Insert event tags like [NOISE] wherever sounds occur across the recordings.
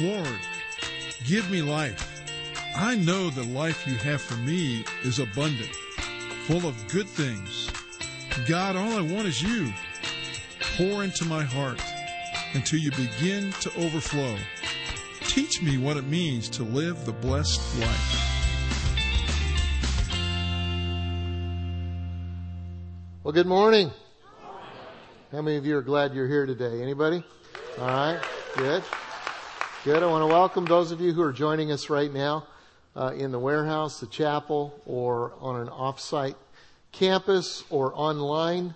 Lord, give me life. I know the life you have for me is abundant, full of good things. God, all I want is you. Pour into my heart until you begin to overflow. Teach me what it means to live the blessed life. Well, good morning. How many of you are glad you're here today? Anybody? All right. Good. Good. I want to welcome those of you who are joining us right now uh, in the warehouse, the chapel, or on an off-site campus or online.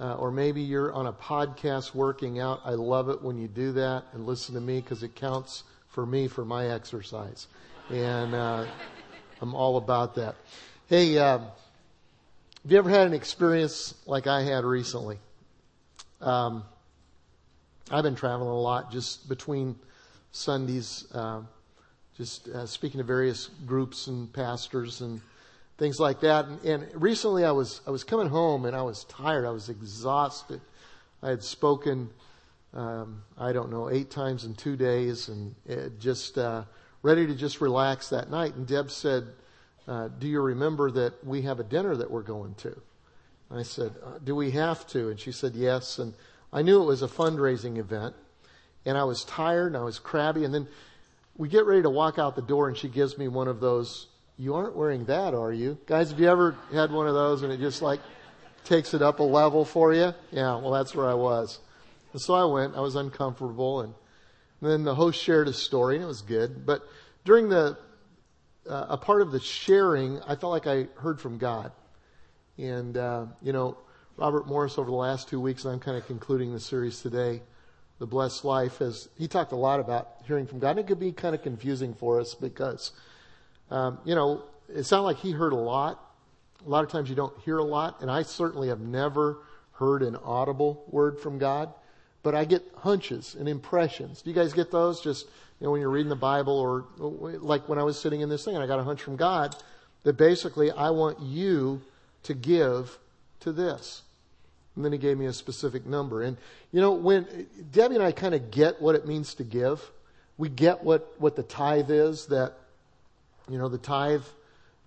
Uh, or maybe you're on a podcast working out. I love it when you do that and listen to me because it counts for me for my exercise. And uh, I'm all about that. Hey, uh, have you ever had an experience like I had recently? Um, I've been traveling a lot just between Sundays, uh, just uh, speaking to various groups and pastors and things like that. And, and recently, I was I was coming home and I was tired. I was exhausted. I had spoken, um, I don't know, eight times in two days, and just uh, ready to just relax that night. And Deb said, uh, "Do you remember that we have a dinner that we're going to?" I said, uh, "Do we have to?" And she said, "Yes." And I knew it was a fundraising event, and I was tired and I was crabby. And then we get ready to walk out the door, and she gives me one of those. You aren't wearing that, are you? Guys, have you ever had one of those and it just like takes it up a level for you? Yeah, well, that's where I was. And so I went. I was uncomfortable, and, then the host shared a story, and it was good. But during the uh, a part of the sharing, I felt like I heard from God, and uh, you know Robert Morris over the last two weeks, and I'm kind of concluding the series today, The Blessed Life, as he talked a lot about hearing from God. And it could be kind of confusing for us because, um, you know, it sounded like he heard a lot. A lot of times you don't hear a lot, and I certainly have never heard an audible word from God, but I get hunches and impressions. Do you guys get those? Just, you know, when you're reading the Bible or like when I was sitting in this thing and I got a hunch from God that basically I want you to give to this. And then he gave me a specific number. And, you know, when Debbie and I kind of get what it means to give, we get what, what the tithe is that, you know, the tithe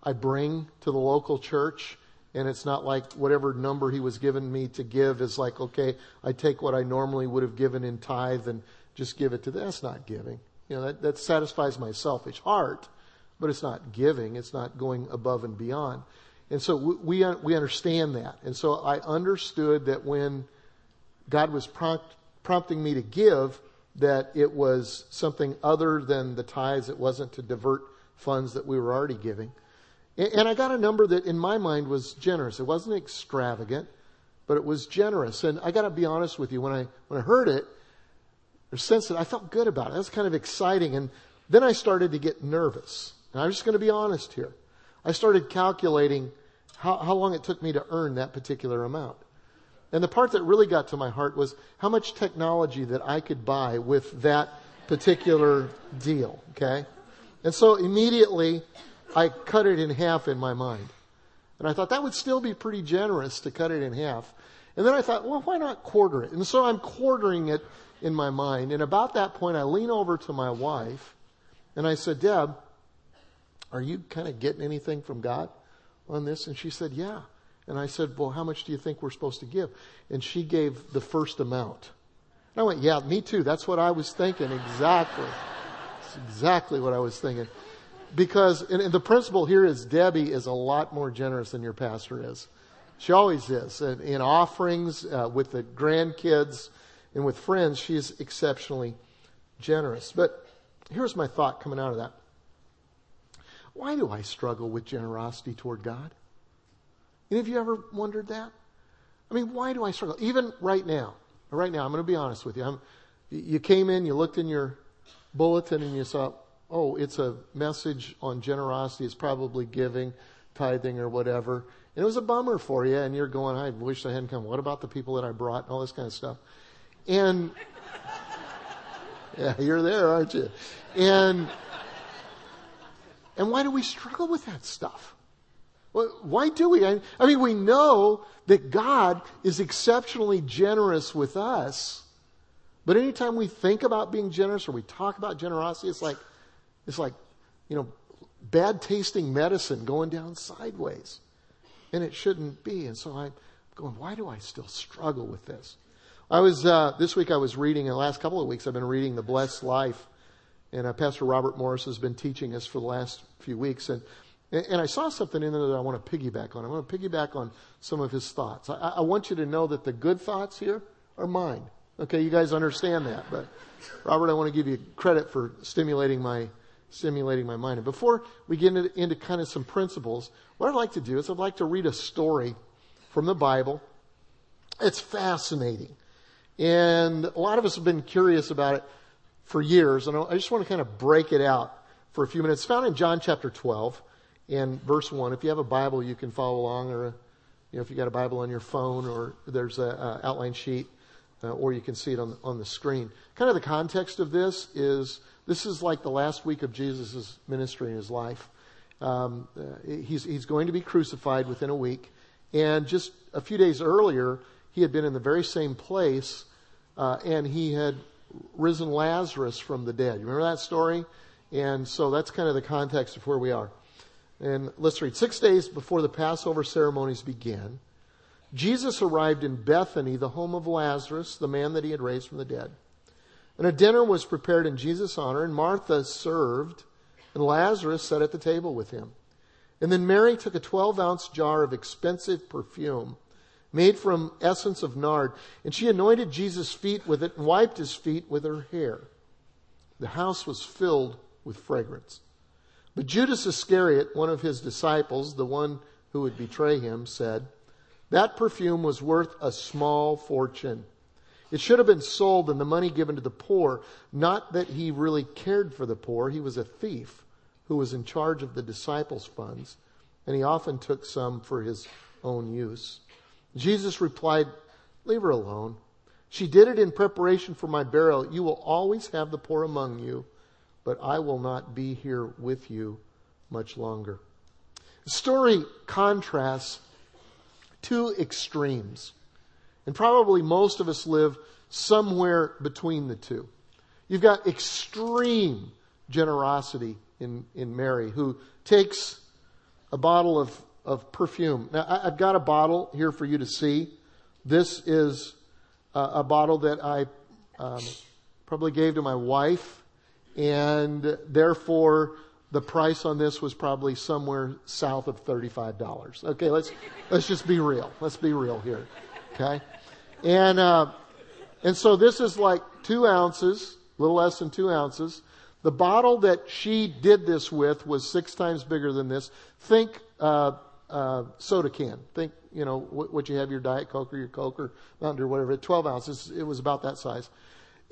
I bring to the local church. And it's not like whatever number he was giving me to give is like, okay, I take what I normally would have given in tithe and just give it to them. That's not giving. You know, that, that satisfies my selfish heart, but it's not giving. It's not going above and beyond. And so we, we understand that. And so I understood that when God was prompt, prompting me to give, that it was something other than the tithes. It wasn't to divert funds that we were already giving. And, and I got a number that in my mind was generous. It wasn't extravagant, but it was generous. And I got to be honest with you, when I, when I heard it, or sensed it, I felt good about it. That was kind of exciting. And then I started to get nervous. And I'm just going to be honest here. I started calculating how, how long it took me to earn that particular amount. And the part that really got to my heart was how much technology that I could buy with that particular deal, okay? And so immediately I cut it in half in my mind. And I thought that would still be pretty generous to cut it in half. And then I thought, well, why not quarter it? And so I'm quartering it in my mind. And about that point, I lean over to my wife and I said, Deb, are you kind of getting anything from God on this? And she said, Yeah. And I said, Well, how much do you think we're supposed to give? And she gave the first amount. And I went, Yeah, me too. That's what I was thinking. Exactly. That's exactly what I was thinking. Because, and, and the principle here is Debbie is a lot more generous than your pastor is. She always is. And in offerings, uh, with the grandkids, and with friends, she is exceptionally generous. But here's my thought coming out of that. Why do I struggle with generosity toward God? Any of you ever wondered that? I mean, why do I struggle? Even right now, right now, I'm going to be honest with you. I'm, you came in, you looked in your bulletin, and you saw, oh, it's a message on generosity. It's probably giving, tithing, or whatever. And it was a bummer for you, and you're going, I wish I hadn't come. What about the people that I brought, and all this kind of stuff? And, [LAUGHS] yeah, you're there, aren't you? And, and why do we struggle with that stuff? Well, why do we? I, I mean, we know that God is exceptionally generous with us, But anytime we think about being generous or we talk about generosity, it's like, it's like, you know, bad tasting medicine going down sideways. And it shouldn't be. And so I'm going, why do I still struggle with this? I was, uh, this week I was reading, in the last couple of weeks I've been reading The Blessed Life. And uh, Pastor Robert Morris has been teaching us for the last few weeks. And, and I saw something in there that I want to piggyback on. I want to piggyback on some of his thoughts. I, I want you to know that the good thoughts here are mine. Okay, you guys understand that. But Robert, I want to give you credit for stimulating my stimulating my mind. And before we get into, into kind of some principles, what I'd like to do is I'd like to read a story from the Bible. It's fascinating. And a lot of us have been curious about it for years. And I just want to kind of break it out for a few minutes. It's found in John chapter 12 and verse 1. If you have a Bible, you can follow along or, you know, if you got a Bible on your phone or there's a, outline sheet, uh, or you can see it on, on the screen. Kind of the context of this is this is like the last week of Jesus' ministry in his life. Um, uh, he's, he's going to be crucified within a week. And just a few days earlier, he had been in the very same place uh, and he had risen Lazarus from the dead. You remember that story? And so that's kind of the context of where we are. And let's read. Six days before the Passover ceremonies began, Jesus arrived in Bethany, the home of Lazarus, the man that he had raised from the dead. And a dinner was prepared in Jesus' honor, and Martha served, and Lazarus sat at the table with him. And then Mary took a 12 ounce jar of expensive perfume made from essence of nard, and she anointed Jesus' feet with it and wiped his feet with her hair. The house was filled with fragrance. But Judas Iscariot, one of his disciples, the one who would betray him, said, That perfume was worth a small fortune. It should have been sold and the money given to the poor. Not that he really cared for the poor. He was a thief who was in charge of the disciples' funds, and he often took some for his own use. Jesus replied, Leave her alone. She did it in preparation for my burial. You will always have the poor among you, but I will not be here with you much longer. The story contrasts two extremes. And probably most of us live somewhere between the two. You've got extreme generosity in, in Mary, who takes a bottle of, of perfume. Now, I, have got a bottle here for you to see. This is a, a bottle that I um, probably gave to my wife, and therefore the price on this was probably somewhere south of $35. Okay, let's, let's just be real. Let's be real here. Okay? And, uh, and so this is like two ounces, a little less than two ounces. The bottle that she did this with was six times bigger than this. Think uh, uh, soda can. Think, you know, what, what, you have your Diet Coke or your Coke or Mountain Dew whatever. 12 ounces. It was about that size.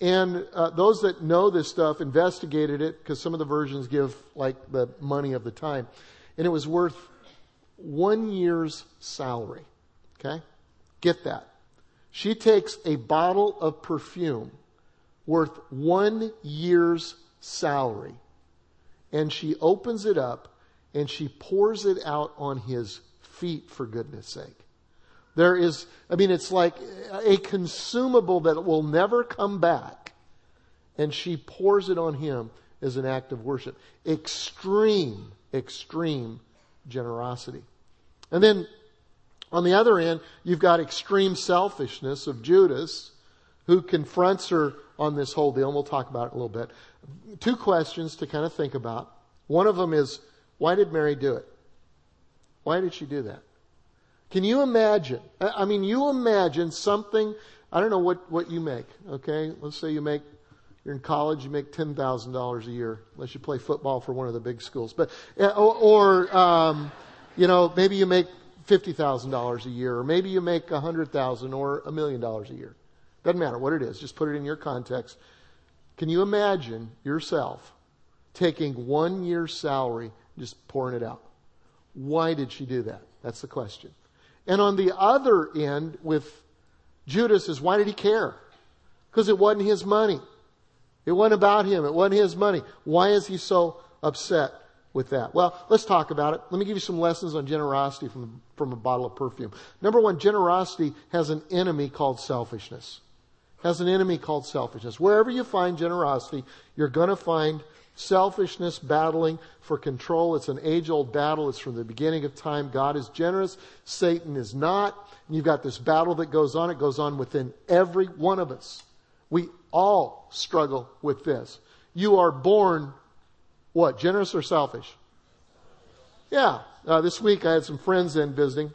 And uh, those that know this stuff investigated it because some of the versions give like the money of the time. And it was worth one year's salary. Okay? Get that. She takes a bottle of perfume worth one year's salary and she opens it up and she pours it out on his feet for goodness sake. There is, I mean, it's like a consumable that will never come back. And she pours it on him as an act of worship. Extreme, extreme generosity. And then on the other end, you've got extreme selfishness of Judas, who confronts her on this whole deal, and we'll talk about it a little bit. Two questions to kind of think about. One of them is, why did Mary do it? Why did she do that? Can you imagine? I mean, you imagine something, I don't know what, what you make, okay? Let's say you make, you're in college, you make $10,000 a year, unless you play football for one of the big schools. But, or, or um, you know, maybe you make $50,000 a year, or maybe you make 100000 or a million dollars a year. Doesn't matter what it is, just put it in your context. Can you imagine yourself taking one year's salary just pouring it out? Why did she do that? That's the question. And on the other end with Judas is why did he care? Because it wasn't his money. It wasn't about him. It wasn't his money. Why is he so upset? with that? Well, let's talk about it. Let me give you some lessons on generosity from, from a bottle of perfume. Number one, generosity has an enemy called selfishness. has an enemy called selfishness. Wherever you find generosity, you're going to find selfishness battling for control. It's an age old battle. It's from the beginning of time. God is generous. Satan is not. And you've got this battle that goes on. It goes on within every one of us. We all struggle with this. You are born, what, generous or selfish? Yeah. Uh, this week I had some friends in visiting.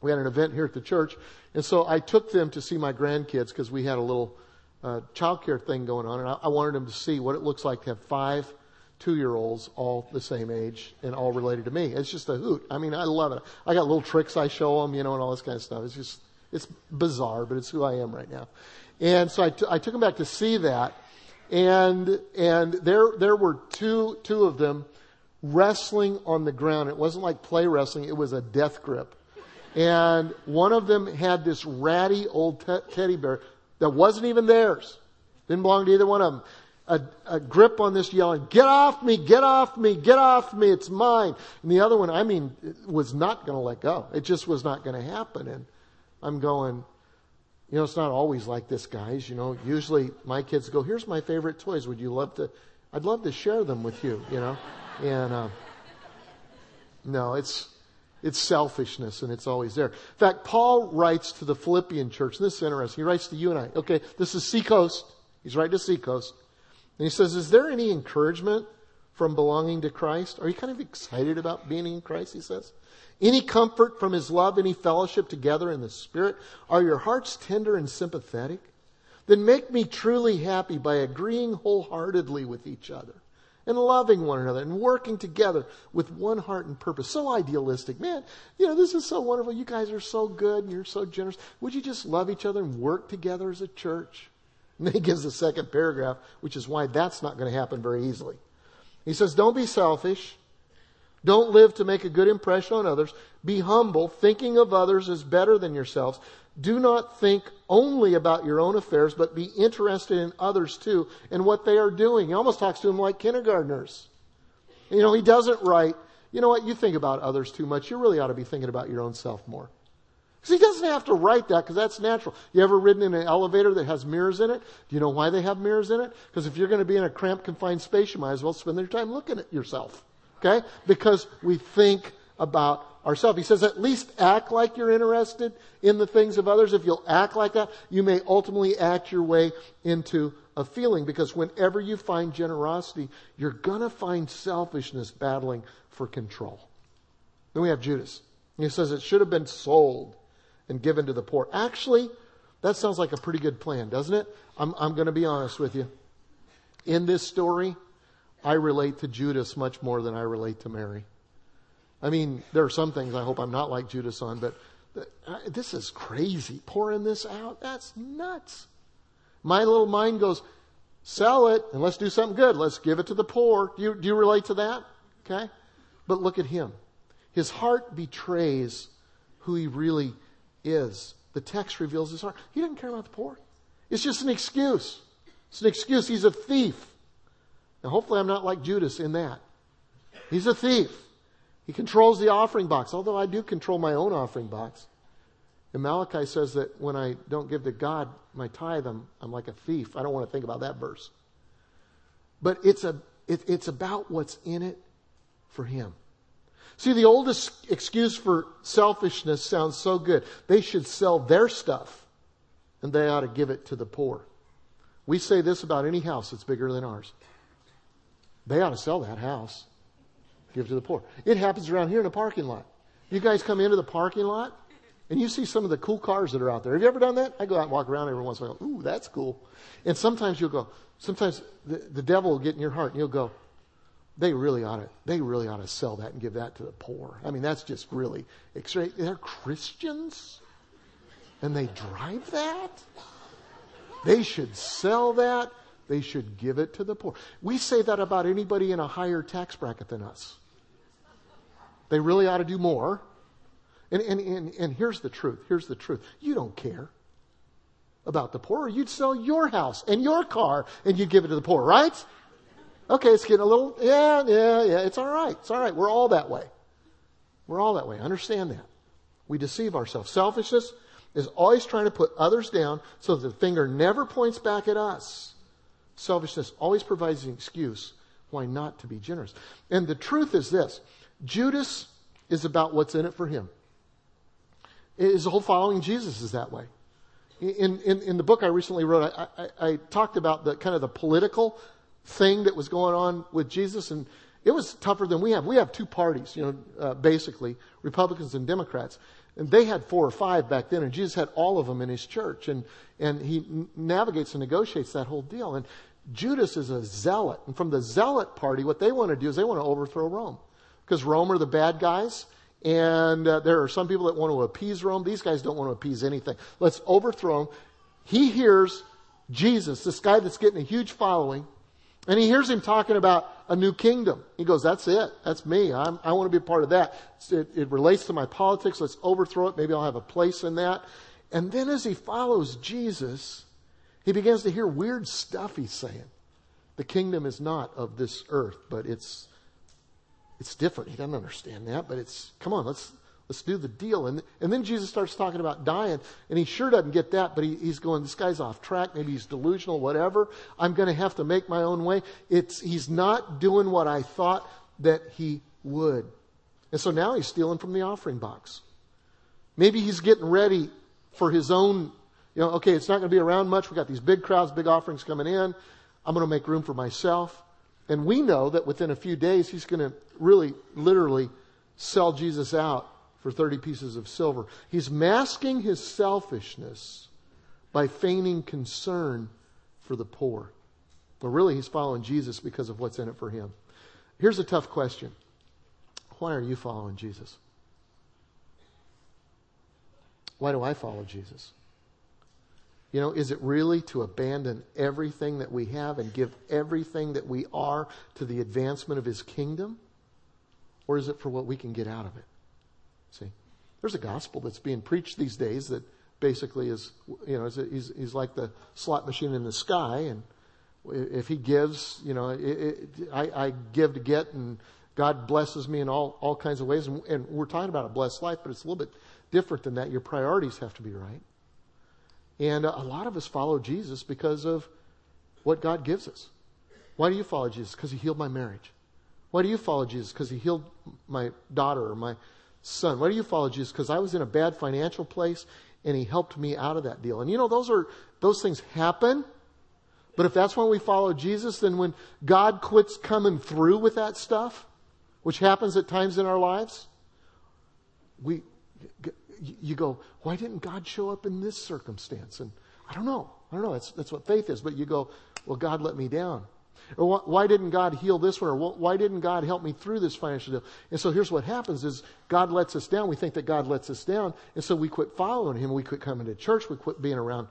We had an event here at the church. And so I took them to see my grandkids because we had a little uh, childcare thing going on. And I, I wanted them to see what it looks like to have five two year olds all the same age and all related to me. It's just a hoot. I mean, I love it. I got little tricks I show them, you know, and all this kind of stuff. It's just, it's bizarre, but it's who I am right now. And so I, t- I took them back to see that. And, and there, there were two, two of them wrestling on the ground. It wasn't like play wrestling. It was a death grip. And one of them had this ratty old te- teddy bear that wasn't even theirs. Didn't belong to either one of them. A, a, grip on this yelling, get off me, get off me, get off me, it's mine. And the other one, I mean, was not going to let go. It just was not going to happen. And I'm going, you know, it's not always like this, guys. You know, usually my kids go, here's my favorite toys. Would you love to? I'd love to share them with you, you know. And, uh, no, it's, it's selfishness and it's always there. In fact, Paul writes to the Philippian church, and this is interesting. He writes to you and I. Okay, this is Seacoast. He's writing to Seacoast. And he says, Is there any encouragement from belonging to Christ? Are you kind of excited about being in Christ? He says. Any comfort from his love, any fellowship together in the Spirit? Are your hearts tender and sympathetic? Then make me truly happy by agreeing wholeheartedly with each other and loving one another and working together with one heart and purpose. So idealistic. Man, you know, this is so wonderful. You guys are so good and you're so generous. Would you just love each other and work together as a church? [LAUGHS] And then he gives the second paragraph, which is why that's not going to happen very easily. He says, Don't be selfish. Don't live to make a good impression on others. Be humble, thinking of others as better than yourselves. Do not think only about your own affairs, but be interested in others too and what they are doing. He almost talks to them like kindergartners. You know, he doesn't write, you know what, you think about others too much. You really ought to be thinking about your own self more. Because he doesn't have to write that because that's natural. You ever ridden in an elevator that has mirrors in it? Do you know why they have mirrors in it? Because if you're going to be in a cramped, confined space, you might as well spend your time looking at yourself. Okay? Because we think about ourselves. He says, at least act like you're interested in the things of others. If you'll act like that, you may ultimately act your way into a feeling because whenever you find generosity, you're gonna find selfishness battling for control. Then we have Judas. He says it should have been sold and given to the poor. Actually, that sounds like a pretty good plan, doesn't it? I'm, I'm going to be honest with you. In this story, I relate to Judas much more than I relate to Mary. I mean, there are some things I hope I'm not like Judas on, but this is crazy. Pouring this out, that's nuts. My little mind goes, sell it and let's do something good. Let's give it to the poor. Do you, do you relate to that? Okay? But look at him. His heart betrays who he really is. The text reveals his heart. He doesn't care about the poor. It's just an excuse. It's an excuse. He's a thief. Now, hopefully, I'm not like Judas in that. He's a thief. He controls the offering box, although I do control my own offering box. And Malachi says that when I don't give to God my tithe, I'm, I'm like a thief. I don't want to think about that verse. But it's, a, it, it's about what's in it for him. See, the oldest excuse for selfishness sounds so good. They should sell their stuff and they ought to give it to the poor. We say this about any house that's bigger than ours. They ought to sell that house give to the poor. It happens around here in a parking lot. You guys come into the parking lot and you see some of the cool cars that are out there. Have you ever done that? I go out and walk around every once in a while. Ooh, that's cool. And sometimes you'll go, sometimes the, the devil will get in your heart and you'll go, they really ought to, they really ought to sell that and give that to the poor. I mean, that's just really. They're Christians and they drive that. They should sell that. They should give it to the poor. We say that about anybody in a higher tax bracket than us. They really ought to do more. And, and, and, and here's the truth. Here's the truth. You don't care about the poor. You'd sell your house and your car and you'd give it to the poor, right? Okay, it's getting a little, yeah, yeah, yeah. It's all right. It's all right. We're all that way. We're all that way. Understand that. We deceive ourselves. Selfishness is always trying to put others down so that the finger never points back at us. Selfishness always provides an excuse why not to be generous. And the truth is this Judas is about what's in it for him. His whole following Jesus is that way. In, in, in the book I recently wrote, I, I, I talked about the kind of the political thing that was going on with Jesus, and it was tougher than we have. We have two parties, you know, uh, basically Republicans and Democrats, and they had four or five back then, and Jesus had all of them in his church, and and he navigates and negotiates that whole deal. And Judas is a zealot, and from the zealot party, what they want to do is they want to overthrow Rome, because Rome are the bad guys, and uh, there are some people that want to appease Rome. These guys don't want to appease anything. Let's overthrow him. He hears Jesus, this guy that's getting a huge following, and he hears him talking about a new kingdom. He goes, That's it. That's me. I'm, i want to be a part of that. It, it relates to my politics. Let's overthrow it. Maybe I'll have a place in that. And then as he follows Jesus, he begins to hear weird stuff he's saying. The kingdom is not of this earth, but it's it's different. He doesn't understand that, but it's, come on, let's, let's do the deal. And, and then Jesus starts talking about dying, and he sure doesn't get that, but he, he's going, this guy's off track. Maybe he's delusional, whatever. I'm going to have to make my own way. It's, he's not doing what I thought that he would. And so now he's stealing from the offering box. Maybe he's getting ready for his own, you know, okay, it's not going to be around much. We've got these big crowds, big offerings coming in. I'm going to make room for myself. And we know that within a few days, he's going to really, literally sell Jesus out for 30 pieces of silver. He's masking his selfishness by feigning concern for the poor. But really, he's following Jesus because of what's in it for him. Here's a tough question Why are you following Jesus? Why do I follow Jesus? You know, is it really to abandon everything that we have and give everything that we are to the advancement of His kingdom? Or is it for what we can get out of it? See, there's a gospel that's being preached these days that basically is, you know, he's, he's like the slot machine in the sky. And if he gives, you know, it, it, I, I give to get and God blesses me in all, all kinds of ways. And, and we're talking about a blessed life, but it's a little bit different than that. Your priorities have to be right. And a lot of us follow Jesus because of what God gives us. Why do you follow Jesus? Because he healed my marriage. Why do you follow Jesus? Because he healed my daughter or my son. Why do you follow Jesus? Because I was in a bad financial place and he helped me out of that deal. And you know, those are, those things happen. But if that's when we follow Jesus, then when God quits coming through with that stuff, which happens at times in our lives, we, you go, why didn't God show up in this circumstance? And I don't know. I don't know. That's, that's what faith is. But you go, well, God let me down. Or why didn't God heal this one? Or why didn't God help me through this financial deal? And so here's what happens is God lets us down. We think that God lets us down. And so we quit following him. We quit coming to church. We quit being around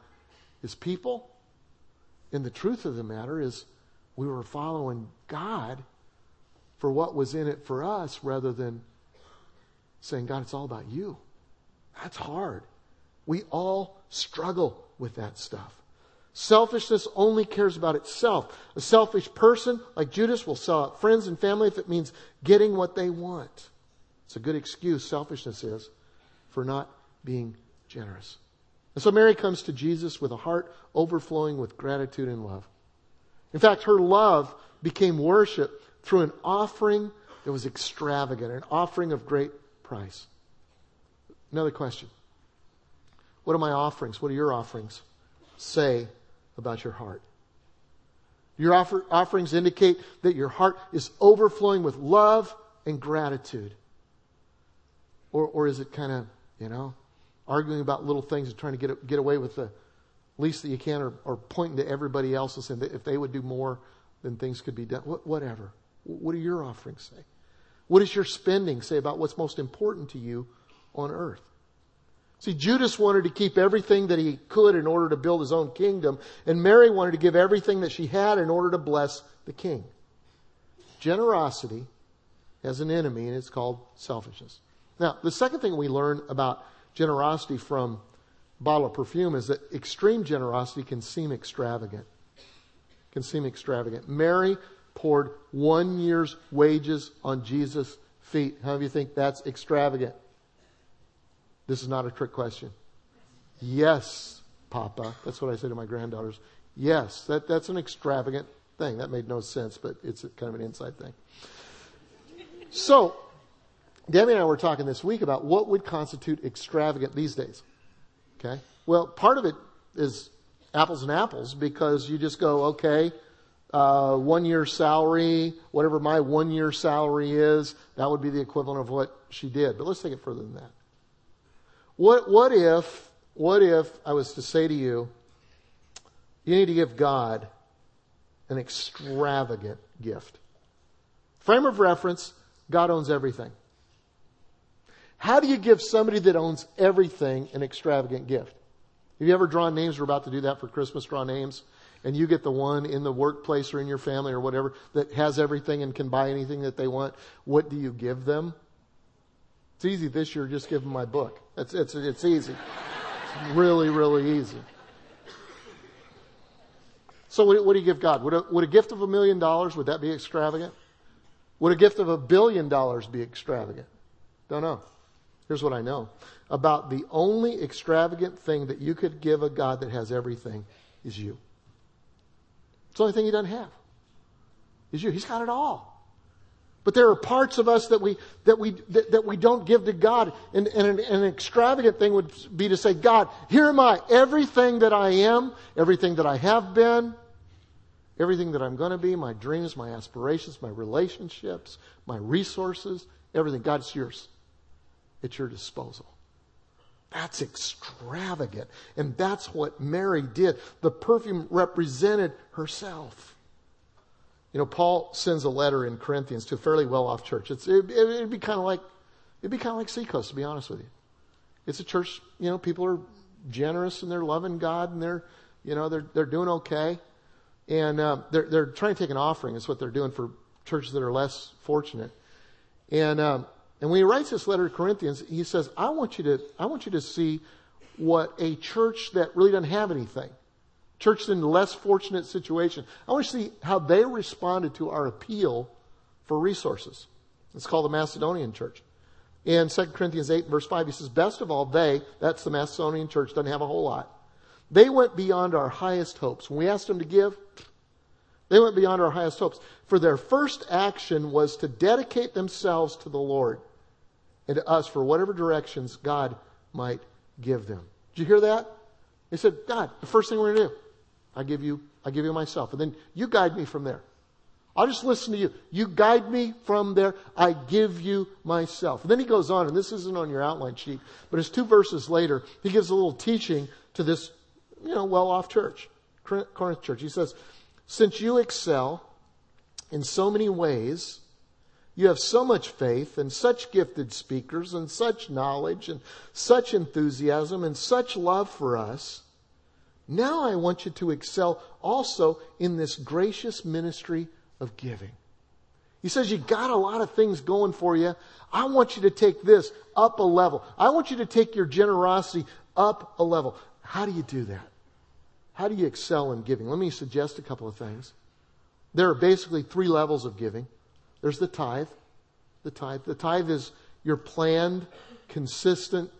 his people. And the truth of the matter is we were following God for what was in it for us rather than saying, God, it's all about you. That's hard. We all struggle with that stuff. Selfishness only cares about itself. A selfish person, like Judas, will sell out friends and family if it means getting what they want. It's a good excuse, selfishness is, for not being generous. And so Mary comes to Jesus with a heart overflowing with gratitude and love. In fact, her love became worship through an offering that was extravagant, an offering of great price. Another question. What are my offerings, what are your offerings say about your heart? Your offer, offerings indicate that your heart is overflowing with love and gratitude. Or, or is it kind of, you know, arguing about little things and trying to get, get away with the least that you can or, or pointing to everybody else and saying that if they would do more, then things could be done? What, whatever. What do your offerings say? What does your spending say about what's most important to you on earth. See, Judas wanted to keep everything that he could in order to build his own kingdom, and Mary wanted to give everything that she had in order to bless the king. Generosity has an enemy, and it's called selfishness. Now, the second thing we learn about generosity from bottle of perfume is that extreme generosity can seem extravagant. Can seem extravagant. Mary poured one year's wages on Jesus' feet. How do you think that's extravagant? This is not a trick question. Yes, Papa. That's what I say to my granddaughters. Yes, that, that's an extravagant thing. That made no sense, but it's kind of an inside thing. So, Debbie and I were talking this week about what would constitute extravagant these days. Okay? Well, part of it is apples and apples because you just go, okay, uh, one year salary, whatever my one year salary is, that would be the equivalent of what she did. But let's take it further than that. What, what if, what if I was to say to you, you need to give God an extravagant gift? Frame of reference, God owns everything. How do you give somebody that owns everything an extravagant gift? Have you ever drawn names? We're about to do that for Christmas, draw names. And you get the one in the workplace or in your family or whatever that has everything and can buy anything that they want. What do you give them? It's easy this year, just give them my book. It's, it's, it's easy. It's really, really easy. So what, what do you give God? Would a, would a gift of a million dollars, would that be extravagant? Would a gift of a billion dollars be extravagant? Don't know. Here's what I know about the only extravagant thing that you could give a God that has everything is you. It's the only thing he doesn't have. Is you. He's got it all. But there are parts of us that we that we that, that we don't give to God. And, and an, an, extravagant thing would be to say, God, here am I, everything that I am, everything that I have been, everything that I'm going to be, my dreams, my aspirations, my relationships, my resources, everything. God, it's yours at your disposal. That's extravagant. And that's what Mary did. The perfume represented herself. You know, Paul sends a letter in Corinthians to a fairly well off church. It's, it, would be kind of like, it'd be kind of like Seacoast, to be honest with you. It's a church, you know, people are generous and they're loving God and they're, you know, they're, they're doing okay. And uh, they're, they're trying to take an offering, is what they're doing for churches that are less fortunate. And um, and when he writes this letter to Corinthians, he says, I want you to, I want you to see what a church that really doesn't have anything, church in less fortunate situation, I want to see how they responded to our appeal for resources. It's called the Macedonian church. In 2 Corinthians 8 verse 5, he says, best of all, they, that's the Macedonian church, doesn't have a whole lot. They went beyond our highest hopes. When we asked them to give, they went beyond our highest hopes. For their first action was to dedicate themselves to the Lord and to us for whatever directions God might give them. Did you hear that? They said, God, the first thing we're going to do, I give you, I give you myself. And then you guide me from there. I'll just listen to you. You guide me from there. I give you myself. And then he goes on, and this isn't on your outline sheet, but it's two verses later. He gives a little teaching to this, you know, well off church, Corinth church. He says, since you excel in so many ways, you have so much faith and such gifted speakers and such knowledge and such enthusiasm and such love for us. Now I want you to excel also in this gracious ministry of giving. He says, You got a lot of things going for you. I want you to take this up a level. I want you to take your generosity up a level. How do you do that? How do you excel in giving? Let me suggest a couple of things. There are basically three levels of giving. There's the tithe. The tithe. The tithe is your planned, consistent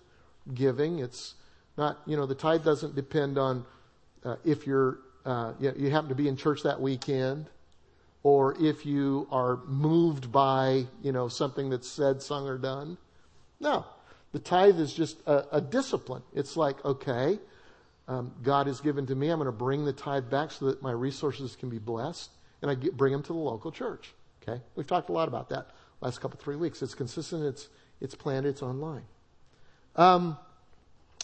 giving. It's not, you know, the tithe doesn't depend on uh, if you're, uh, you, you happen to be in church that weekend or if you are moved by, you know, something that's said, sung, or done. No. The tithe is just a, a discipline. It's like, okay, um, God has given to me. I'm going to bring the tithe back so that my resources can be blessed, and I get, bring them to the local church. Okay? We've talked a lot about that last couple, three weeks. It's consistent, it's, it's planned, it's online. Um,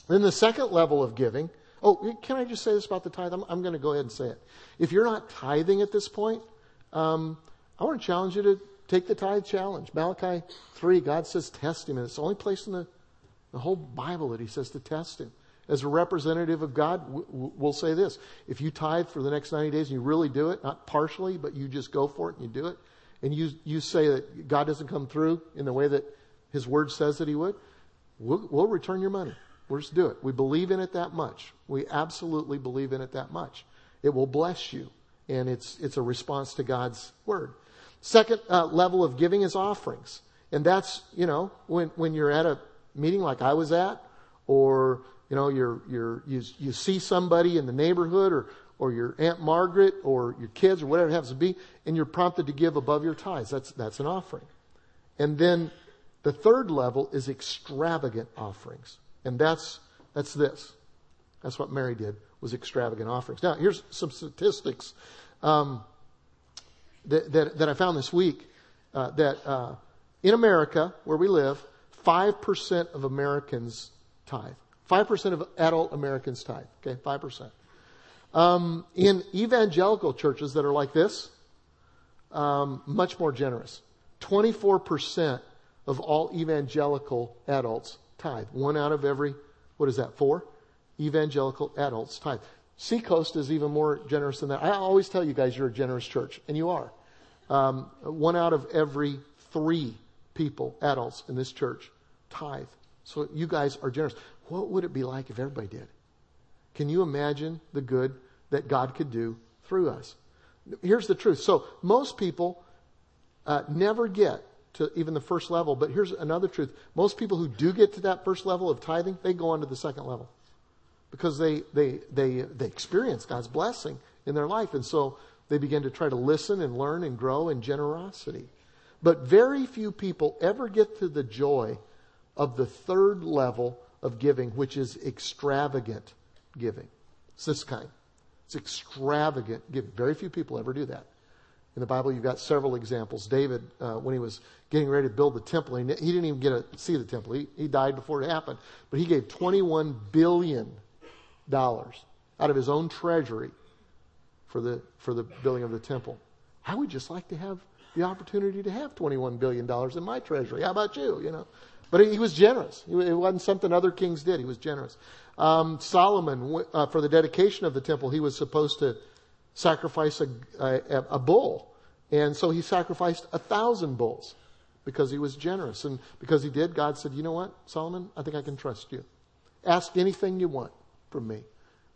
then the second level of giving, oh, can I just say this about the tithe? I'm, I'm going to go ahead and say it. If you're not tithing at this point, um, I want to challenge you to take the tithe challenge. Malachi 3, God says test him, and it's the only place in the, the whole Bible that he says to test him. As a representative of God, we'll say this. If you tithe for the next 90 days and you really do it, not partially, but you just go for it and you do it, and you, you say that God doesn't come through in the way that His Word says that He would, we'll, we'll return your money. We'll just do it. We believe in it that much. We absolutely believe in it that much. It will bless you, and it's, it's a response to God's Word. Second uh, level of giving is offerings. And that's, you know, when, when you're at a meeting like I was at, or you know, you're, you're, you, you see somebody in the neighborhood or, or your Aunt Margaret or your kids or whatever it happens to be, and you're prompted to give above your tithes. That's, that's an offering. And then the third level is extravagant offerings. And that's, that's this. That's what Mary did, was extravagant offerings. Now, here's some statistics um, that, that, that, I found this week. Uh, that uh, in America, where we live, 5% of Americans tithe. 5% of adult Americans tithe. Okay, 5%. Um, in evangelical churches that are like this, um, much more generous. 24% of all evangelical adults tithe. One out of every, what is that, four? Evangelical adults tithe. Seacoast is even more generous than that. I always tell you guys you're a generous church, and you are. Um, one out of every three people, adults in this church, tithe. So you guys are generous. What would it be like if everybody did? Can you imagine the good that God could do through us? Here's the truth. So most people uh, never get to even the first level. But here's another truth. Most people who do get to that first level of tithing, they go on to the second level. Because they, they, they, they experience God's blessing in their life. And so they begin to try to listen and learn and grow in generosity. But very few people ever get to the joy of the third level of giving, which is extravagant giving. It's this kind. It's extravagant giving. Very few people ever do that. In the Bible, you've got several examples. David, uh, when he was getting ready to build the temple, he, he didn't even get to see the temple. He, he died before it happened. But he gave $21 billion out of his own treasury for the, for the building of the temple. I would just like to have the opportunity to have $21 billion in my treasury. How about you? You know, but he was generous. It wasn't something other kings did. He was generous. Um, Solomon, uh, for the dedication of the temple, he was supposed to sacrifice a, a, a bull. And so he sacrificed a thousand bulls because he was generous. And because he did, God said, You know what, Solomon? I think I can trust you. Ask anything you want from me.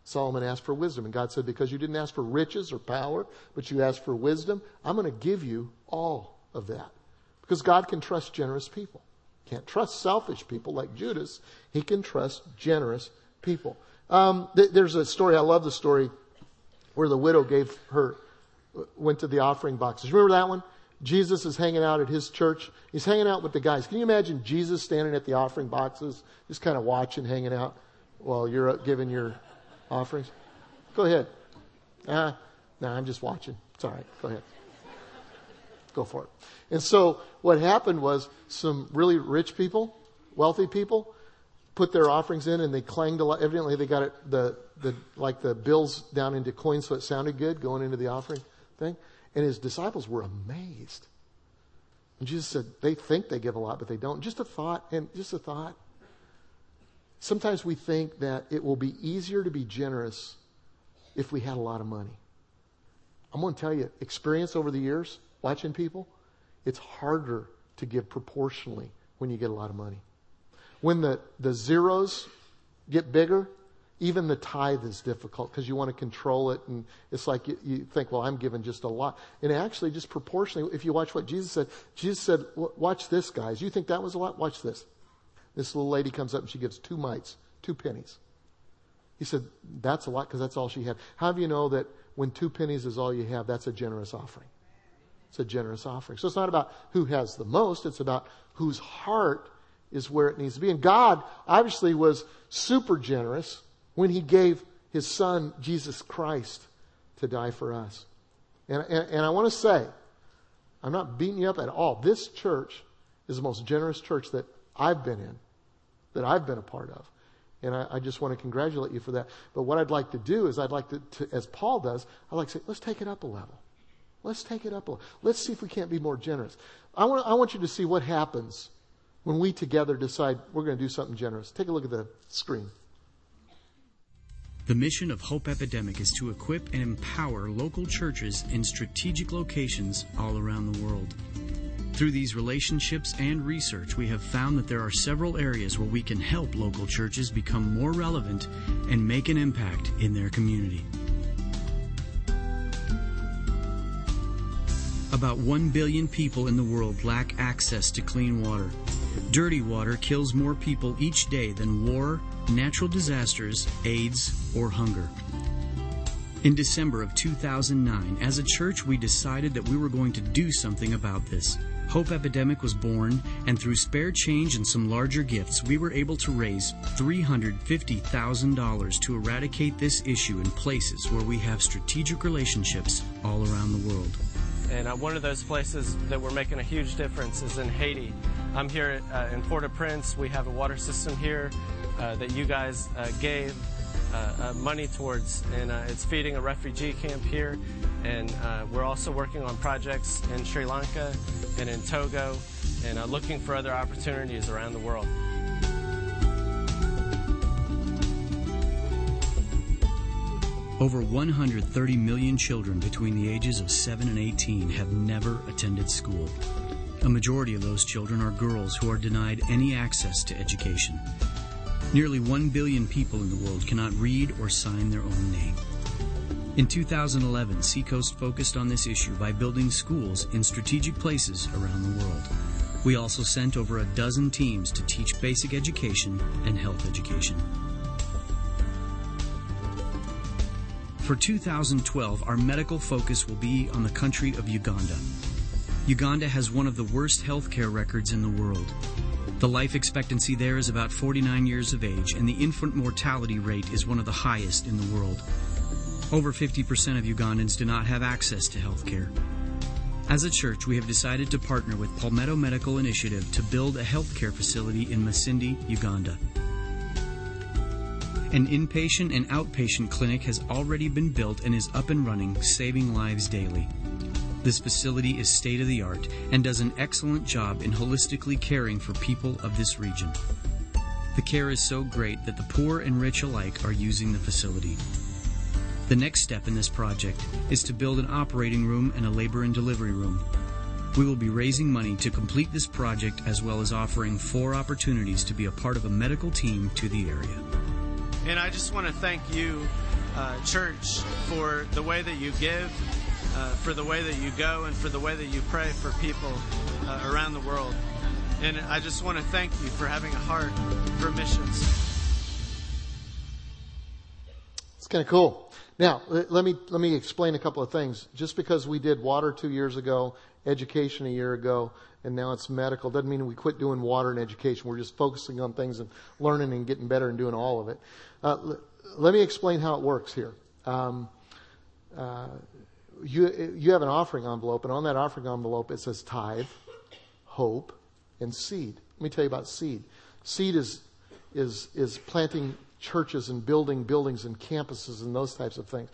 Solomon asked for wisdom. And God said, Because you didn't ask for riches or power, but you asked for wisdom, I'm going to give you all of that. Because God can trust generous people. Can't trust selfish people like Judas. He can trust generous people. Um, th- there's a story, I love the story where the widow gave her, went to the offering boxes. Remember that one? Jesus is hanging out at his church. He's hanging out with the guys. Can you imagine Jesus standing at the offering boxes, just kind of watching, hanging out while you're giving your offerings? Go ahead. Ah, uh, no, I'm just watching. It's all right. Go ahead. Go for it. And so what happened was some really rich people, wealthy people, put their offerings in and they clanged a lot. Evidently they got it, the, the, like the bills down into coins so it sounded good going into the offering thing. And his disciples were amazed. And Jesus said, they think they give a lot, but they don't. Just a thought, and just a thought. Sometimes we think that it will be easier to be generous if we had a lot of money. I'm going to tell you, experience over the years, watching people, it's harder to give proportionally when you get a lot of money. When the, the zeros get bigger, even the tithe is difficult because you want to control it. And it's like you, you, think, well, I'm giving just a lot. And actually, just proportionally, if you watch what Jesus said, Jesus said, watch this, guys. You think that was a lot? Watch this. This little lady comes up and she gives two mites, two pennies. He said, that's a lot because that's all she had. How do you know that when two pennies is all you have, that's a generous offering? It's a generous offering. So it's not about who has the most, it's about whose heart is where it needs to be. And God obviously was super generous when He gave His Son, Jesus Christ, to die for us. And, and, and I want to say, I'm not beating you up at all. This church is the most generous church that I've been in, that I've been a part of. And I, I, just want to congratulate you for that. But what I'd like to do is I'd like to, to, as Paul does, I'd like to say, let's take it up a level. Let's take it up a level. Let's see if we can't be more generous. I want, I want you to see what happens when we together decide we're going to do something generous. Take a look at the screen. The mission of Hope Epidemic is to equip and empower local churches in strategic locations all around the world. Through these relationships and research, we have found that there are several areas where we can help local churches become more relevant and make an impact in their community. About 1 billion people in the world lack access to clean water. Dirty water kills more people each day than war, natural disasters, AIDS, or hunger. In December of 2009, as a church, we decided that we were going to do something about this. Hope Epidemic was born, and through spare change and some larger gifts, we were able to raise $350,000 to eradicate this issue in places where we have strategic relationships all around the world. And uh, one of those places that we're making a huge difference is in Haiti. I'm here uh, in Port-au-Prince. We have a water system here that you guys uh, gave uh, uh, money towards, and it's feeding a refugee camp here. And we're also working on projects in Sri Lanka and in Togo, and looking for other opportunities around the world. Over 130 million children between the ages of 7 and 18 have never attended school. A majority of those children are girls who are denied any access to education. Nearly 1 billion people in the world cannot read or sign their own name. In 2011, Seacoast focused on this issue by building schools in strategic places around the world. We also sent over a dozen teams to teach basic education and health education. For 2012, our medical focus will be on the country of Uganda. Uganda has one of the worst healthcare records in the world. The life expectancy there is about 49 years of age, and the infant mortality rate is one of the highest in the world. Over 50% of Ugandans do not have access to health care. As a church, we have decided to partner with Palmetto Medical Initiative to build a healthcare facility in Masindi, Uganda. An inpatient and outpatient clinic has already been built and is up and running, saving lives daily. This facility is state of the art and does an excellent job in holistically caring for people of this region. The care is so great that the poor and rich alike are using the facility. The next step in this project is to build an operating room and a labor and delivery room. We will be raising money to complete this project as well as offering four opportunities to be a part of a medical team to the area. And I just want to thank you, uh, church, for the way that you give uh, for the way that you go and for the way that you pray for people uh, around the world. And I just want to thank you for having a heart for missions. It's kind of cool. Now, let me let me explain a couple of things. Just because we did water two years ago, education a year ago, and now it's medical, doesn't mean we quit doing water and education. We're just focusing on things and learning and getting better and doing all of it. Uh, let me explain how it works here. Um, uh, you, you have an offering envelope, and on that offering envelope it says tithe, hope, and seed. Let me tell you about seed. Seed is, is, is planting churches and building buildings and campuses and those types of things.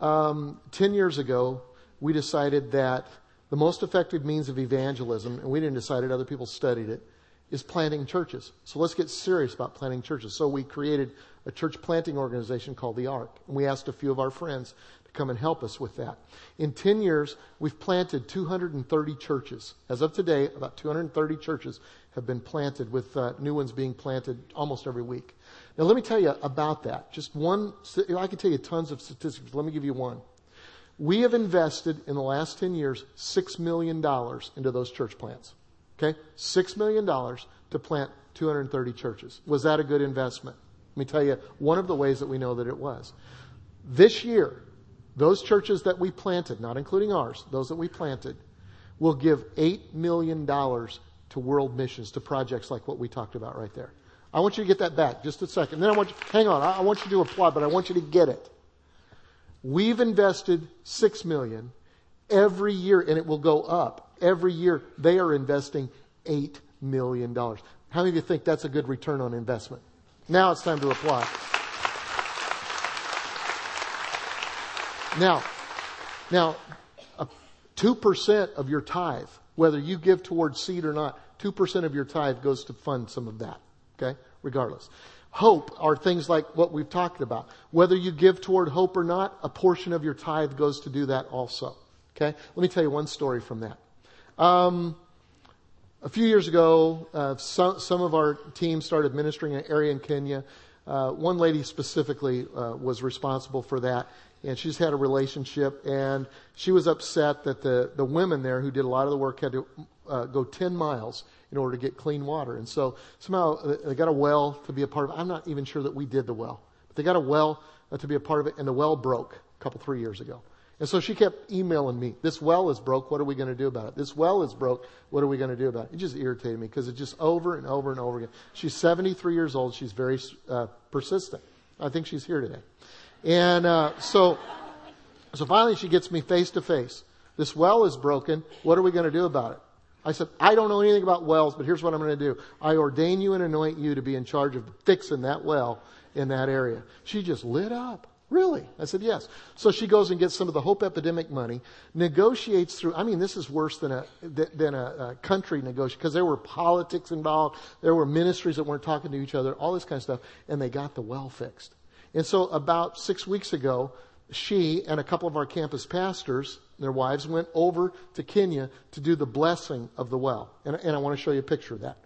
Um, Ten years ago, we decided that the most effective means of evangelism, and we didn't decide it, other people studied it, is planting churches. So let's get serious about planting churches. So we created a church planting organization called the ARC. And we asked a few of our friends come and help us with that. In 10 years, we've planted 230 churches. As of today, about 230 churches have been planted, with uh, new ones being planted almost every week. Now, let me tell you about that. Just one, I could tell you tons of statistics. Let me give you one. We have invested in the last 10 years $6 million into those church plants. Okay? $6 million to plant 230 churches. Was that a good investment? Let me tell you one of the ways that we know that it was. This year, those churches that we planted, not including ours, those that we planted, will give $8 million to world missions, to projects like what we talked about right there. I want you to get that back just a second. Then I want you, hang on, I want you to applaud, but I want you to get it. We've invested 6 million every year, and it will go up. Every year, they are investing $8 million. How many of you think that's a good return on investment? Now it's time to applaud. Now, now, two percent of your tithe, whether you give towards seed or not, two percent of your tithe goes to fund some of that. Okay, regardless. Hope are things like what we've talked about. Whether you give toward hope or not, a portion of your tithe goes to do that also. Okay, let me tell you one story from that. Um, a few years ago, uh, some, some, of our team started ministering in an area in Kenya uh, one lady specifically uh, was responsible for that, and she's had a relationship, and she was upset that the the women there who did a lot of the work had to uh, go 10 miles in order to get clean water, and so somehow uh, they got a well to be a part of. it. I'm not even sure that we did the well, but they got a well uh, to be a part of it, and the well broke a couple three years ago. And so she kept emailing me, this well is broke, what are we going to do about it? This well is broke, what are we going to do about it? It just irritated me because it's just over and over and over again. She's 73 years old, she's very uh, persistent. I think she's here today. And uh, so, so finally she gets me face to face. This well is broken, what are we going to do about it? I said, I don't know anything about wells, but here's what I'm going to do. I ordain you and anoint you to be in charge of fixing that well in that area. She just lit up. Really? I said, yes. So she goes and gets some of the Hope Epidemic money, negotiates through, I mean, this is worse than a, than a, a country negotiation, because there were politics involved, there were ministries that weren't talking to each other, all this kind of stuff, and they got the well fixed. And so about six weeks ago, she and a couple of our campus pastors, their wives, went over to Kenya to do the blessing of the well. And, and I want to show you a picture of that.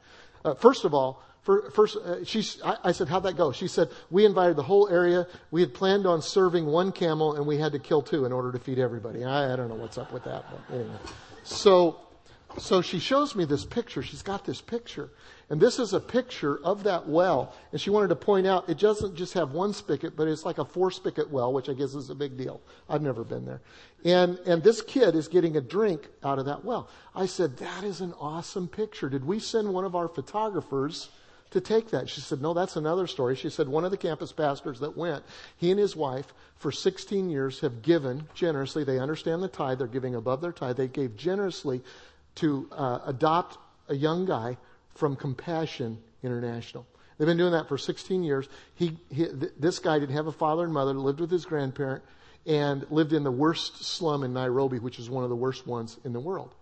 Uh, first of all, First, uh, I, I, said, how'd that go? She said, we invited the whole area. We had planned on serving one camel and we had to kill two in order to feed everybody. I, I don't know what's up with that, but anyway. So, so she shows me this picture. She's got this picture. And this is a picture of that well. And she wanted to point out it doesn't just have one spigot, but it's like a four spigot well, which I guess is a big deal. I've never been there. And, and this kid is getting a drink out of that well. I said, that is an awesome picture. Did we send one of our photographers to take that. She said, no, that's another story. She said, one of the campus pastors that went, he and his wife for 16 years have given generously. They understand the tithe. They're giving above their tithe. They gave generously to uh, adopt a young guy from Compassion International. They've been doing that for 16 years. He, he th- this guy didn't have a father and mother, lived with his grandparent, and lived in the worst slum in Nairobi, which is one of the worst ones in the world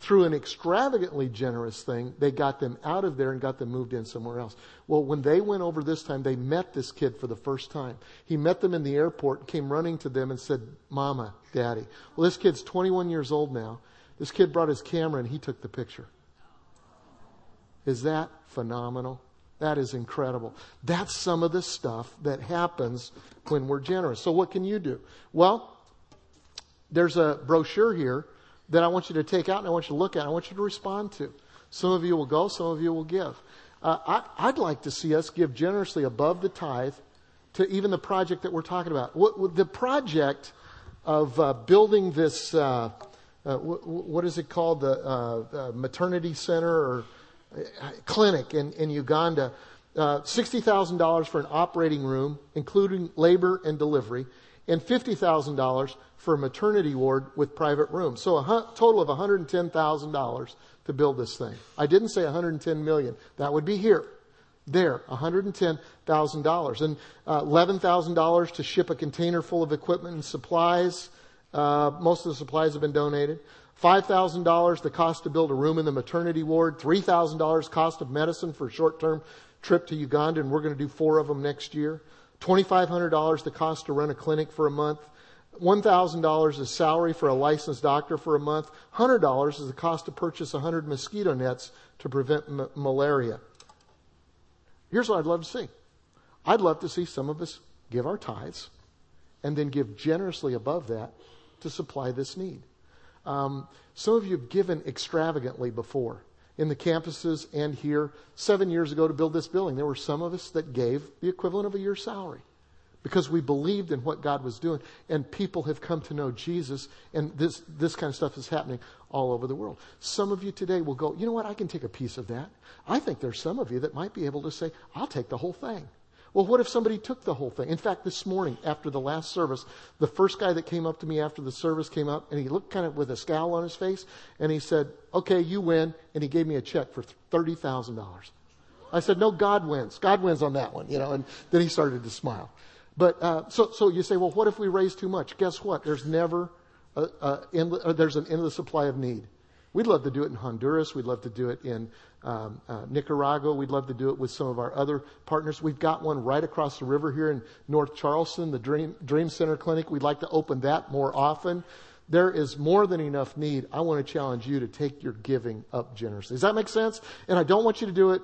through an extravagantly generous thing, they got them out of there and got them moved in somewhere else. Well, when they went over this time, they met this kid for the first time. He met them in the airport, came running to them and said, Mama, Daddy. Well, this kid's 21 years old now. This kid brought his camera and he took the picture. Is that phenomenal? That is incredible. That's some of the stuff that happens when we're generous. So what can you do? Well, there's a brochure here that I want you to take out and I want you to look at. I want you to respond to. Some of you will go, some of you will give. Uh, I, would like to see us give generously above the tithe to even the project that we're talking about. What, the project of uh, building this, uh, uh what, is it called, the uh, maternity center or uh, clinic in, in Uganda, $60,000 for an operating room, including labor and delivery, and $50,000 for a maternity ward with private rooms. So a total of $110,000 to build this thing. I didn't say 110 million. That would be here. There, $110,000. And uh, $11,000 to ship a container full of equipment and supplies. Uh, most of the supplies have been donated. $5,000 the cost to build a room in the maternity ward. $3,000 cost of medicine for a short-term trip to Uganda, and we're going to do four of them next year. $2,500 the cost to run a clinic for a month. $1,000 is salary for a licensed doctor for a month. $100 is the cost to purchase 100 mosquito nets to prevent m- malaria. Here's what I'd love to see. I'd love to see some of us give our tithes and then give generously above that to supply this need. Um, some of you have given extravagantly before in the campuses and here. Seven years ago to build this building, there were some of us that gave the equivalent of a year's salary because we believed in what God was doing. And people have come to know Jesus, and this, this kind of stuff is happening all over the world. Some of you today will go, you know what, I can take a piece of that. I think there's some of you that might be able to say, I'll take the whole thing. Well, what if somebody took the whole thing? In fact, this morning after the last service, the first guy that came up to me after the service came up and he looked kind of with a scowl on his face and he said, okay, you win. And he gave me a check for $30,000. I said, no, God wins. God wins on that one, you know, and then he started to smile. But uh, so, so you say, well, what if we raise too much? Guess what? There's never a, a end, uh, there's an endless supply of need. We'd love to do it in Honduras. We'd love to do it in um, uh, Nicaragua. We'd love to do it with some of our other partners. We've got one right across the river here in North Charleston, the Dream, Dream Center Clinic. We'd like to open that more often. There is more than enough need. I want to challenge you to take your giving up generously. Does that make sense? And I don't want you to do it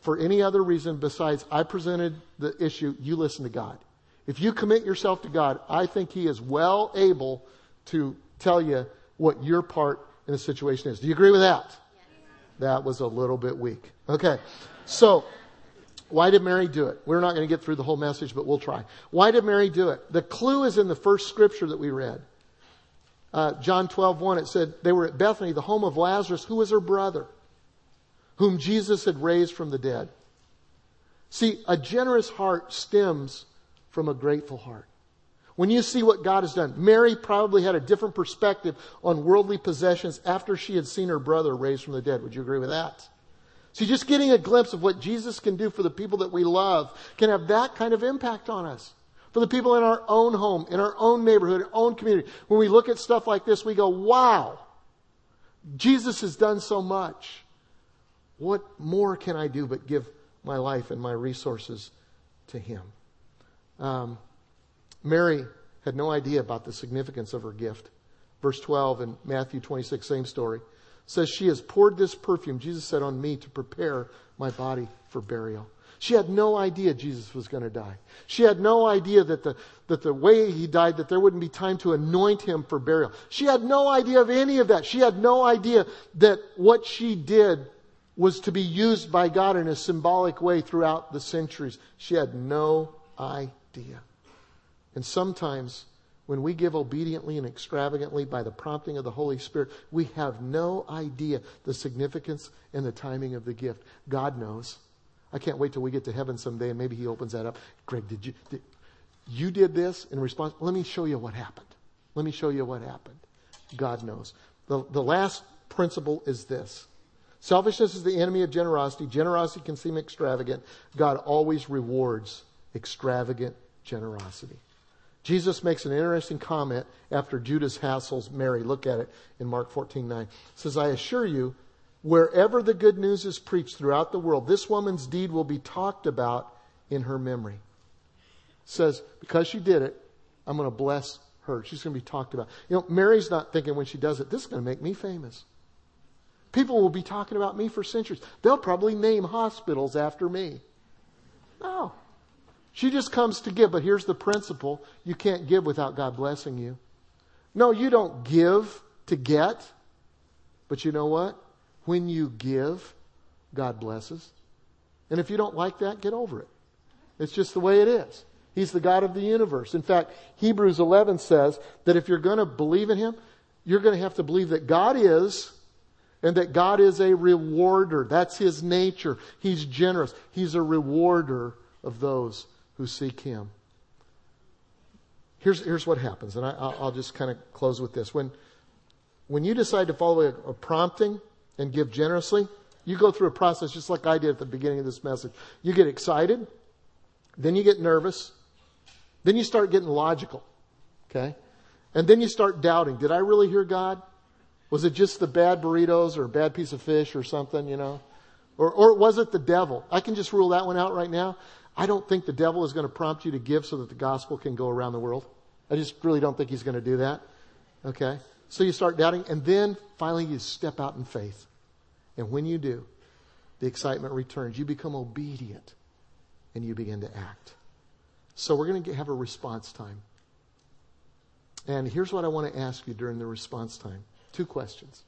for any other reason besides I presented the issue, you listen to God. If you commit yourself to God, I think He is well able to tell you what your part in the situation is. Do you agree with that? That was a little bit weak. Okay. So, why did Mary do it? We're not going to get through the whole message, but we'll try. Why did Mary do it? The clue is in the first scripture that we read. Uh, John 12, 1, it said they were at Bethany, the home of Lazarus, who was her brother, whom Jesus had raised from the dead. See, a generous heart stems from a grateful heart. When you see what God has done, Mary probably had a different perspective on worldly possessions after she had seen her brother raised from the dead. Would you agree with that? See, just getting a glimpse of what Jesus can do for the people that we love can have that kind of impact on us. For the people in our own home, in our own neighborhood, our own community. When we look at stuff like this, we go, wow, Jesus has done so much. What more can I do but give my life and my resources to Him? Um, Mary had no idea about the significance of her gift. Verse 12 in Matthew 26, same story, says, She has poured this perfume, Jesus said, on me to prepare my body for burial. She had no idea Jesus was going to die. She had no idea that the, that the way he died, that there wouldn't be time to anoint him for burial. She had no idea of any of that. She had no idea that what she did was to be used by God in a symbolic way throughout the centuries. She had no idea. And sometimes when we give obediently and extravagantly by the prompting of the Holy Spirit, we have no idea the significance and the timing of the gift. God knows. I can't wait till we get to heaven someday and maybe he opens that up. Greg, did you, did, you did this in response? Let me show you what happened. Let me show you what happened. God knows. The, the last principle is this. Selfishness is the enemy of generosity. Generosity can seem extravagant. God always rewards extravagant generosity. Jesus makes an interesting comment after Judas hassles Mary. Look at it in Mark 14 9. It says, I assure you, wherever the good news is preached throughout the world, this woman's deed will be talked about in her memory. It says, because she did it, I'm going to bless her. She's going to be talked about. You know, Mary's not thinking when she does it, this is going to make me famous. People will be talking about me for centuries. They'll probably name hospitals after me. No. She just comes to give, but here's the principle you can't give without God blessing you. No, you don't give to get, but you know what? When you give, God blesses. And if you don't like that, get over it. It's just the way it is. He's the God of the universe. In fact, Hebrews 11 says that if you're going to believe in Him, you're going to have to believe that God is and that God is a rewarder. That's His nature. He's generous. He's a rewarder of those who seek Him. Here's, here's what happens, and I, will just kind of close with this. When, when you decide to follow a, a prompting, and give generously, you go through a process just like I did at the beginning of this message. You get excited, then you get nervous, then you start getting logical, okay? And then you start doubting, did I really hear God? Was it just the bad burritos or a bad piece of fish or something, you know? Or, or was it the devil? I can just rule that one out right now. I don't think the devil is going to prompt you to give so that the gospel can go around the world. I just really don't think he's going to do that. Okay? So you start doubting, and then finally you step out in faith. And when you do, the excitement returns. You become obedient and you begin to act. So we're going to have a response time. And here's what I want to ask you during the response time two questions.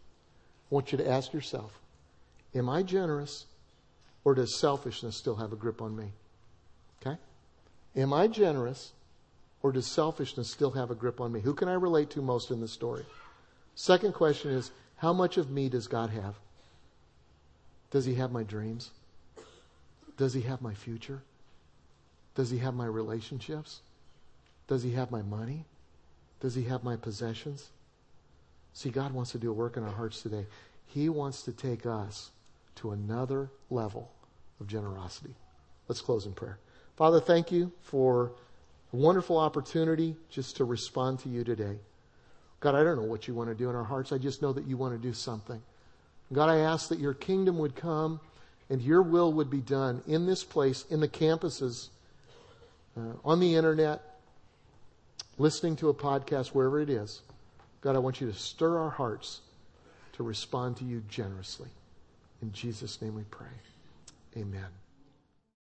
I want you to ask yourself Am I generous or does selfishness still have a grip on me? Okay? Am I generous or does selfishness still have a grip on me? Who can I relate to most in the story? Second question is How much of me does God have? Does he have my dreams? Does he have my future? Does he have my relationships? Does he have my money? Does he have my possessions? See, God wants to do a work in our hearts today. He wants to take us to another level of generosity. Let's close in prayer. Father, thank you for a wonderful opportunity just to respond to you today. God, I don't know what you want to do in our hearts. I just know that you want to do something. God, I ask that your kingdom would come and your will would be done in this place, in the campuses, uh, on the internet, listening to a podcast, wherever it is. God, I want you to stir our hearts to respond to you generously. In Jesus' name we pray. Amen.